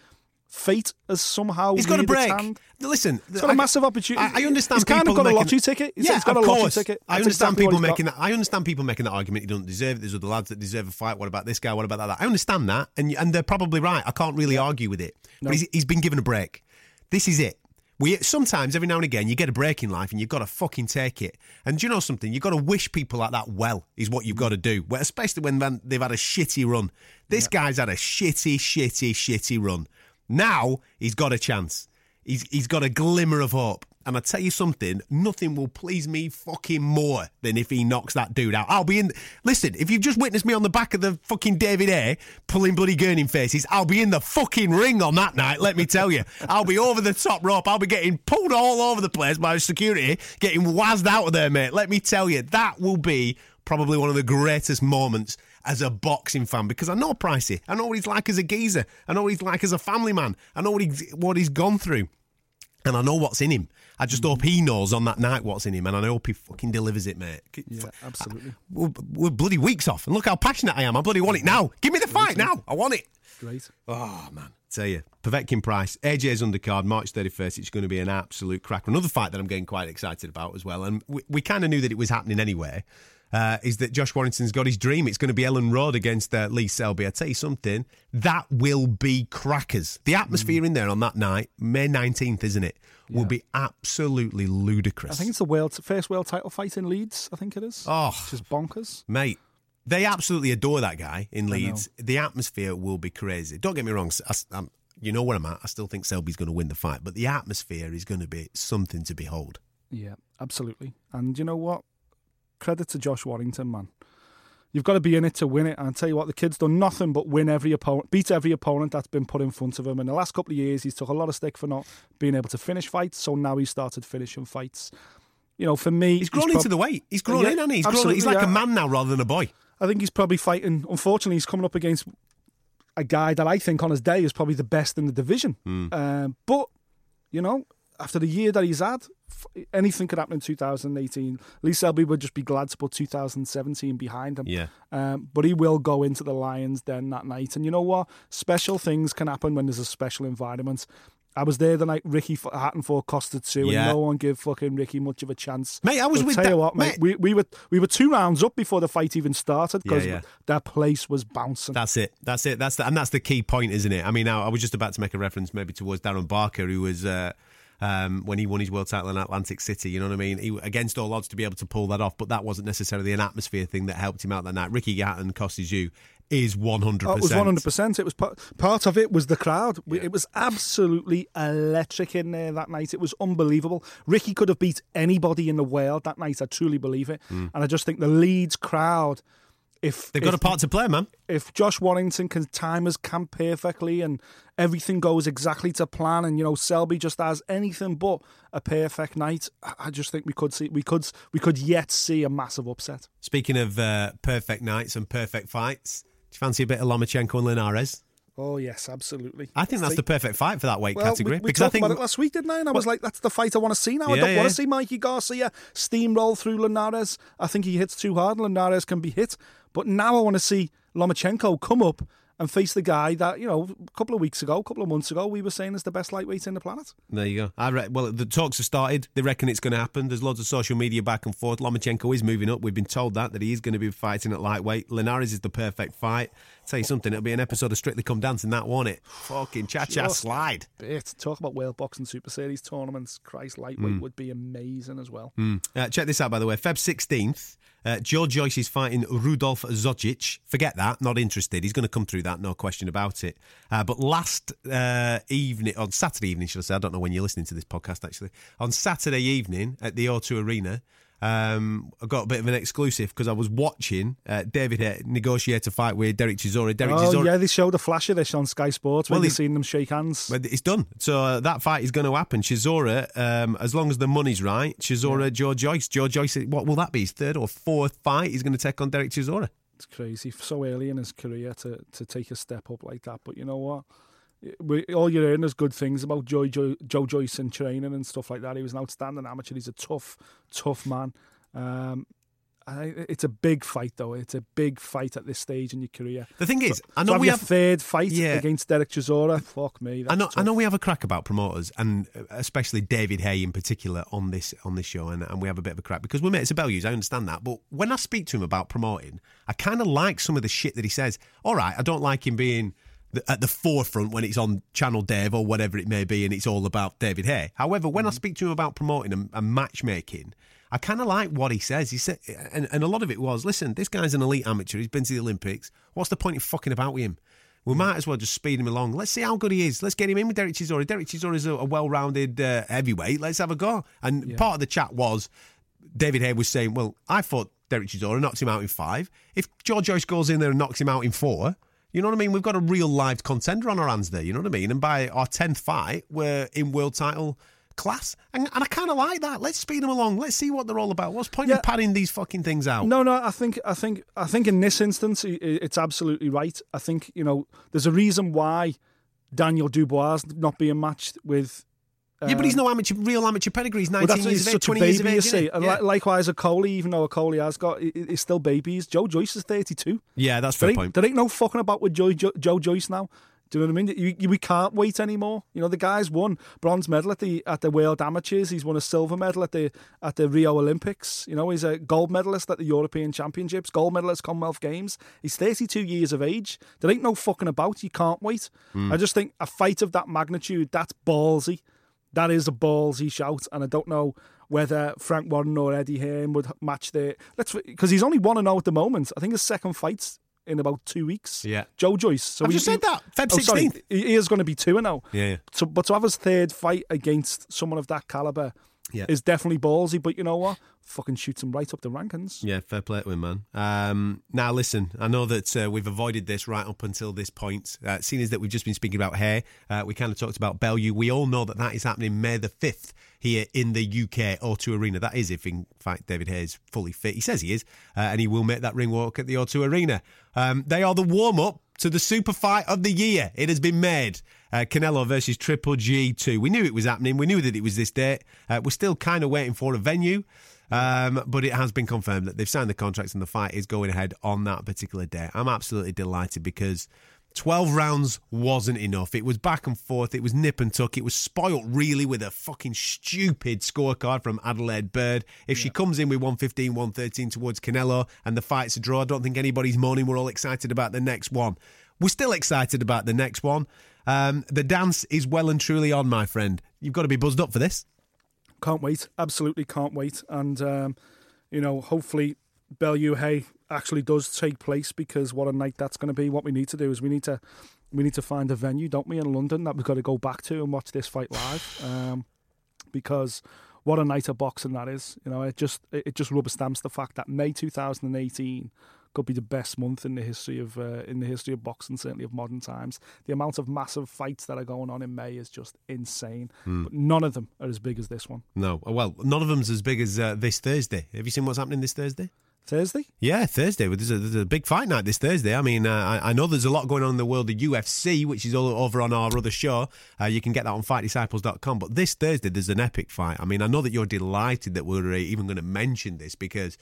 Fate has somehow He's got a break. Listen, He's got a massive opportunity. I, I understand. He's kind of got a making- lottery ticket. He's- yeah, he's got of a lottery course. ticket. I understand exactly people he's got. making that. I understand people making that argument. He doesn't deserve it. There's other lads that deserve a fight. What about this guy? What about that? I understand that, and and they're probably right. I can't really argue with it. But he's, he's been given a break. This is it. We sometimes every now and again you get a break in life and you've got to fucking take it. And do you know something? You've got to wish people like that well is what you've got to do. Especially when they've had a shitty run. This guy's had a shitty, shitty, shitty run. Now he's got a chance. He's he's got a glimmer of hope. And I tell you something, nothing will please me fucking more than if he knocks that dude out. I'll be in. Listen, if you've just witnessed me on the back of the fucking David A pulling bloody gurning faces, I'll be in the fucking ring on that night. Let me tell you, I'll be over the top rope. I'll be getting pulled all over the place by security, getting wazzed out of there, mate. Let me tell you, that will be probably one of the greatest moments as a boxing fan because I know Pricey. I know what he's like as a geezer. I know what he's like as a family man. I know what he's what he's gone through. And I know what's in him. I just hope he knows on that night what's in him, and I hope he fucking delivers it, mate. Yeah, absolutely. We're, we're bloody weeks off, and look how passionate I am. I bloody want it now. Give me the fight now. I want it. Great. Oh man, tell you, Povetkin Price, AJ's undercard, March thirty first. It's going to be an absolute cracker. Another fight that I'm getting quite excited about as well, and we, we kind of knew that it was happening anyway. Uh, is that Josh Warrington's got his dream? It's going to be Elland Road against uh, Lee Selby. I tell you something, that will be crackers. The atmosphere in there on that night, May nineteenth, isn't it? Will be absolutely ludicrous. I think it's the world first world title fight in Leeds. I think it is. Oh. which is bonkers. Mate, they absolutely adore that guy in Leeds. The atmosphere will be crazy. Don't get me wrong. I, am you know where I'm at. I still think Selby's going to win the fight, but the atmosphere is going to be something to behold. Yeah, absolutely. And you know what? Credit to Josh Warrington, man. You've got to be in it to win it. And I tell you what, the kid's done nothing but win every opponent, beat every opponent that's been put in front of him. In the last couple of years, he's took a lot of stick for not being able to finish fights. So now he's started finishing fights. You know, for me, He's grown prob- into the weight. He's grown Yeah, in, hasn't he? He's, grown, he's like yeah. a man now rather than a boy. I think he's probably fighting. Unfortunately, he's coming up against a guy that I think on his day is probably the best in the division. Um, but you know, after the year that he's had, anything could happen in 2018. Lee Selby would just be glad to put 2017 behind him. Yeah. Um, but he will go into the Lions Den that night. And you know what? Special things can happen when there's a special environment. I was there the night Ricky Hatton fought Kostya Tszyu, Yeah. and no one gave fucking Ricky much of a chance. Mate, I was But with tell that- you what, mate, mate. We, we were we were two rounds up before the fight even started because Yeah, yeah. their place was bouncing. That's it. That's it. That's the, and that's the key point, isn't it? I mean, I, I was just about to make a reference maybe towards Darren Barker, who was uh, um, when he won his world title in Atlantic City. You know what I mean? He against all odds to be able to pull that off, but that wasn't necessarily an atmosphere thing that helped him out that night. Ricky Hatton, Kostya Tszyu is one hundred Oh, it was one hundred percent. It was part, part of it was the crowd. We It was absolutely electric in there that night. It was unbelievable. Ricky could have beat anybody in the world that night. I truly believe it, and I just think the Leeds crowd. If. They've got if, a part to play, man. if Josh Warrington can time his camp perfectly and everything goes exactly to plan, and you know Selby just has anything but a perfect night, I- just think we could see we could we could yet see a massive upset. Speaking of uh, perfect nights and perfect fights, do you fancy a bit of Lomachenko and Linares? Oh yes, absolutely. I think that's See- the perfect fight for that weight Well, category we, we because I think about it last week, didn't I? And I was Well- like, that's the fight I want to see now. I don't yeah. want to see Mikey Garcia steamroll through Linares. I think he hits too hard. And Linares can be hit. But now I want to see Lomachenko come up and face the guy that, you know, a couple of weeks ago, a couple of months ago, we were saying is the best lightweight in the planet. There you go. I re- well, the talks have started. They reckon it's going to happen. There's loads of social media back and forth. Lomachenko is moving up. We've been told that that he is going to be fighting at lightweight. Linares is the perfect fight. tell you something. It'll be an episode of Strictly Come Dancing. That won't it? Fucking cha cha slide. Bit. Talk about World Boxing Super Series tournaments. Christ, lightweight would be amazing as well. Uh, check this out, by the way. Feb 16th, uh, Joe Joyce is fighting Rudolf Zocic. Forget that. Not interested. He's going to come through that. No question about it. Uh, but last uh, evening, on Saturday evening, should I say? I don't know when you're listening to this podcast, actually. On Saturday evening at the O2 Arena, um, I got a bit of an exclusive because I was watching uh, David Haye negotiate a fight with Derek Chisora. Derek Oh, Chisora. yeah, they showed a flash of this on Sky Sports when Well, you he- seen them shake hands. But it's done. So uh, that fight is going to happen. Chisora, um, as long as the money's right, Chisora, Joe Joyce. Joe Joyce, what will that be? His third or fourth fight? He's going to take on Derek Chisora. It's crazy so early in his career to, to take a step up like that. But you know what? We, all you're hearing is good things about Joe, Joe, Joe Joyce and training and stuff like that. He was an outstanding amateur. He's a tough, tough man. Um, I, it's a big fight, though. It's a big fight at this stage in your career. The thing is, I know have we have. third fight Yeah. against Derek Chisora. Fuck me. I know, I know we have a crack about promoters, and uh, especially David Haye in particular on this on this show, and, and we have a bit of a crack because we're mates of Bellews. I understand that, but when I speak to him about promoting, I kind of like some of the shit that he says. All right, I don't like him being at the forefront when it's on Channel Dave or whatever it may be, and it's all about David Haye. However, when I speak to him about promoting and, and matchmaking. I kind of like what he says. He said, and, and a lot of it was, listen, this guy's an elite amateur. He's been to the Olympics. What's the point of fucking about with him? We might as well just speed him along. Let's see how good he is. Let's get him in with Derek Chisora. Derek Chisora is a, a well-rounded uh, heavyweight. Let's have a go. And part of the chat was David Haye was saying, well, I thought Derek Chisora knocked him out in five. If George Joyce goes in there and knocks him out in four, you know what I mean? We've got a real live contender on our hands there. You know what I mean? And by our 10th fight, we're in world title class. And, and I kind of like that. Let's speed them along. Let's see what they're all about. What's the point Yeah. in padding these fucking things out? No, no. I think, I think, I think in this instance, it's absolutely right. I think you know, there's a reason why Daniel Dubois not being matched with. Yeah, but he's um, no amateur, real amateur pedigree. He's Well, 19 that's years he's of age, such a 20 baby, years of you age. see. isn't And he? likewise, Okolie, even though Okolie has got, he- he's still babies. Joe Joyce is 32. yeah, that's There fair point. there ain't no fucking about with Joe, Joe, Joe Joyce now. Do you know what I mean? You, you, we can't wait anymore. You know, the guy's won bronze medal at the at the World Amateurs. He's won a silver medal at the at the Rio Olympics. You know, he's a gold medalist at the European Championships, gold medalist Commonwealth Games. He's 32 years of age. There ain't no fucking about. You can't wait. Hmm. I just think a fight of that magnitude, that's ballsy. That is a ballsy shout, and I don't know whether Frank Warren or Eddie Hearn would match the. Let's because he's only one and zero at the moment. I think his second fight's in about two weeks. Yeah. Joe Joyce. So I've he- just said that. Feb Oh, 16th. He he is going to be two and zero. Yeah, yeah. So, but to have his third fight against someone of that caliber Yeah. is definitely ballsy. But you know what? Fucking shoots him right up the rankings. Yeah, fair play to him, man. Um, now, listen, I know that uh, we've avoided this right up until this point. Uh, seeing as that we've just been speaking about hair, uh, we kind of talked about Bellew. We all know that that is happening May the 5th here in the UK O2 Arena. That is if, in fact, David Haye's fully fit. He says he is, uh, and he will make that ring walk at the O2 Arena. Um, they are the warm up to the super fight of the year. It has been made. Uh, Canelo versus Triple G2. We knew it was happening. We knew that it was this date. Uh, we're still kind of waiting for a venue. Um, but it has been confirmed that they've signed the contracts and the fight is going ahead on that particular day. I'm absolutely delighted because 12 rounds wasn't enough. It was back and forth. It was nip and tuck. It was spoilt really with a fucking stupid scorecard from Adalaide Byrd. If she comes in with 115, 113 towards Canelo and the fight's a draw, I don't think anybody's moaning. We're all excited about the next one. We're still excited about the next one. Um, the dance is well and truly on, my friend. You've got to be buzzed up for this. Can't wait. Absolutely can't wait. And, um, you know, hopefully Bellew Haye actually does take place because what a night that's going to be. What we need to do is we need to we need to find a venue, don't we, in London that we've got to go back to and watch this fight live. Um, because what a night of boxing that is. You know, it just it just rubber stamps the fact that May 2018 could be the best month in the history of uh, in the history of boxing, certainly of modern times. The amount of massive fights that are going on in May is just insane. But none of them are as big as this one. No, well, none of them's as big as uh, this Thursday. Have you seen what's happening this Thursday? Thursday? Yeah, Thursday. There's a, there's a big fight night this Thursday. I mean, uh, I, I know there's a lot going on in the world of UFC, which is all over on our other show. Uh, you can get that on fightdisciples.com. But this Thursday, there's an epic fight. I mean, I know that you're delighted that we're uh, even going to mention this because,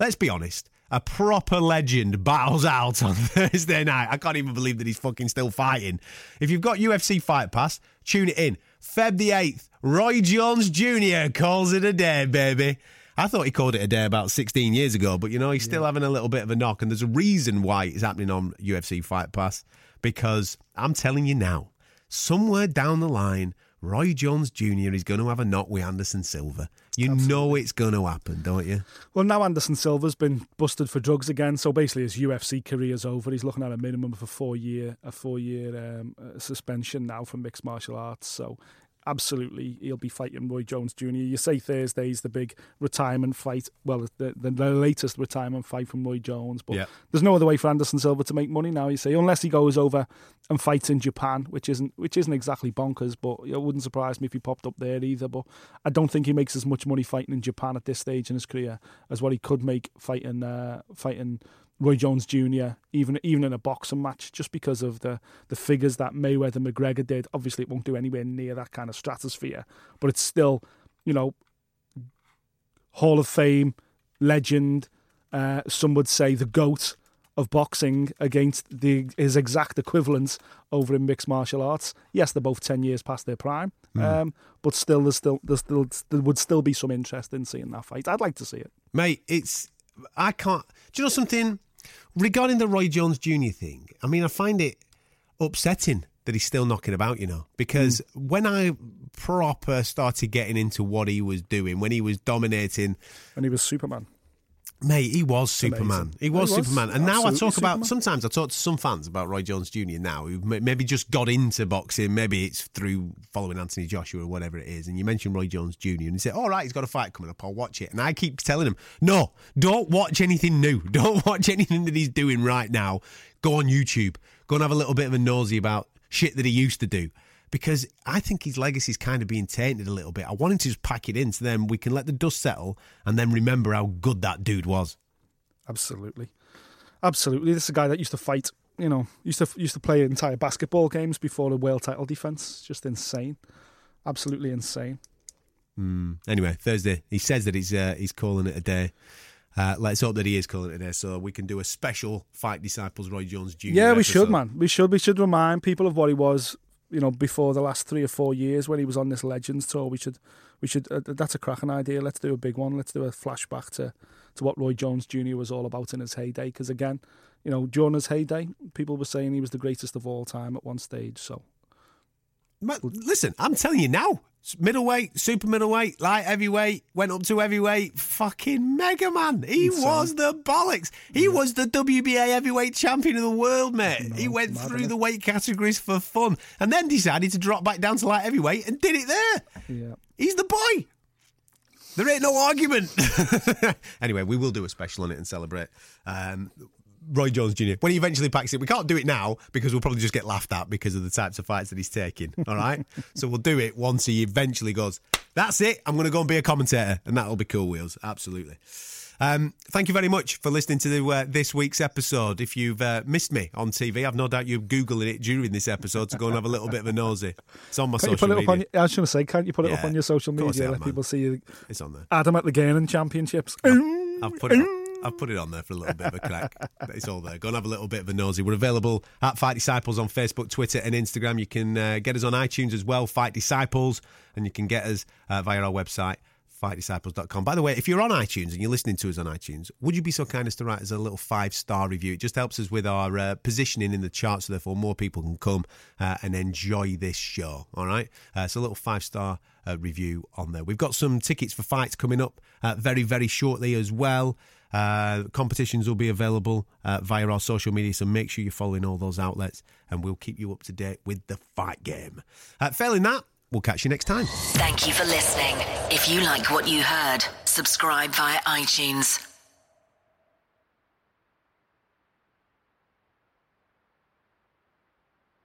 let's be honest, a proper legend battles out on *laughs* Thursday night. I can't even believe that he's fucking still fighting. If you've got UFC Fight Pass, tune it in. Feb the 8th, Roy Jones Jr. calls it a day, baby. I thought he called it a day about 16 years ago, but you know, he's still having a little bit of a knock. And there's a reason why it's happening on UFC Fight Pass because I'm telling you now, somewhere down the line, Roy Jones Jr. is going to have a knock with Anderson Silva. You know it's going to happen, don't you? Well, now Anderson Silva's been busted for drugs again, so basically his UFC career's over. He's looking at a minimum of a four year a four year um, suspension now from mixed martial arts. So absolutely, he'll be fighting Roy Jones Jr. You say Thursday's the big retirement fight. Well, the, the, the latest retirement fight from Roy Jones, but Yeah. there's no other way for Anderson Silva to make money now. You say unless he goes over and fights in Japan, which isn't which isn't exactly bonkers, but it wouldn't surprise me if he popped up there either. But I don't think he makes as much money fighting in Japan at this stage in his career as what he could make fighting uh, fighting Roy Jones Jr. even even in a boxing match, just because of the the figures that Mayweather McGregor did. Obviously, it won't do anywhere near that kind of stratosphere, but it's still, you know, Hall of Fame legend. Uh, some would say the goat of boxing against the his exact equivalents over in mixed martial arts. Yes, they're both ten years past their prime, um, but still, there's still there's still there would still be some interest in seeing that fight. I'd like to see it. Mate, it's. I can't. Do you know something? Regarding the Roy Jones Jr. thing, I mean, I find it upsetting that he's still knocking about, you know, because hmm. when I proper started getting into what he was doing, when he was dominating And he was Superman. Mate, he was Superman. amazing. He was, He was Superman. And now I talk about, sometimes I talk to some fans about Roy Jones Jr. now who maybe just got into boxing. Maybe it's through following Anthony Joshua or whatever it is. And you mention Roy Jones Jr. and you say, all right, he's got a fight coming up. I'll watch it. And I keep telling him, no, don't watch anything new. *laughs* Don't watch anything that he's doing right now. Go on YouTube. Go and have a little bit of a nosy about shit that he used to do. Because I think his legacy's kind of being tainted a little bit. I want him to just pack it in so then we can let the dust settle and then remember how good that dude was. Absolutely, absolutely. This is a guy that used to fight. You know, used to used to play entire basketball games before the world title defense. Just insane, absolutely insane. Mm. Anyway, Thursday, he says that he's uh, he's calling it a day. Uh, let's hope that he is calling it a day, so we can do a special fight disciples Roy Jones Jr. Yeah, we should, man. We should. We should remind people of what he was. You know, before the last three or four years when he was on this Legends tour, we should, we should. Uh, that's a cracking idea. Let's do a big one. Let's do a flashback to, to what Roy Jones Jr. was all about in his heyday. Because again, you know, during his heyday, people were saying he was the greatest of all time at one stage. So listen, I'm telling you now. Middleweight, super middleweight, light heavyweight, went up to heavyweight. Fucking Mega Man. He Insane. was the bollocks. He was the WBA heavyweight champion of the world, mate. No, he went mad, through the weight categories for fun and then decided to drop back down to light heavyweight and did it there. yeah, He's the boy. There ain't no argument. *laughs* anyway, we will do a special on it and celebrate um, Roy Jones Jr. when he eventually packs it. We can't do it now because we'll probably just get laughed at because of the types of fights that he's taking. All right, *laughs* so we'll do it once he eventually goes. That's it. I'm going to go and be a commentator, and that'll be cool. Wheels, absolutely. Um, thank you very much for listening to the, uh, this week's episode. If you've uh, missed me on TV, I've no doubt you're Googling it during this episode to go and have a little bit of a nosy. It's on my Can't you social put it up on? media. I was going to say, can't you put it up on your social media? Let people see you, It's on there. Adam at the Gaining Championships. I've put it. I've put it on there for a little bit of a crack. It's all there. Go and have a little bit of a nosy. We're available at Fight Disciples on Facebook, Twitter, and Instagram. You can uh, get us on iTunes as well, Fight Disciples, and you can get us uh, via our website, fightdisciples.com. By the way, if you're on iTunes and you're listening to us on iTunes, would you be so kind as to write us a little five star review? It just helps us with our uh, positioning in the charts, so therefore more people can come uh, and enjoy this show. All right, uh, so a little five star uh, review on there. We've got some tickets for fights coming up uh, very very shortly as well. Uh, competitions will be available uh, via our social media, so make sure you're following all those outlets, and we'll keep you up to date with the fight game. Uh, failing that, we'll catch you next time. Thank you for listening. If you like what you heard, subscribe via iTunes.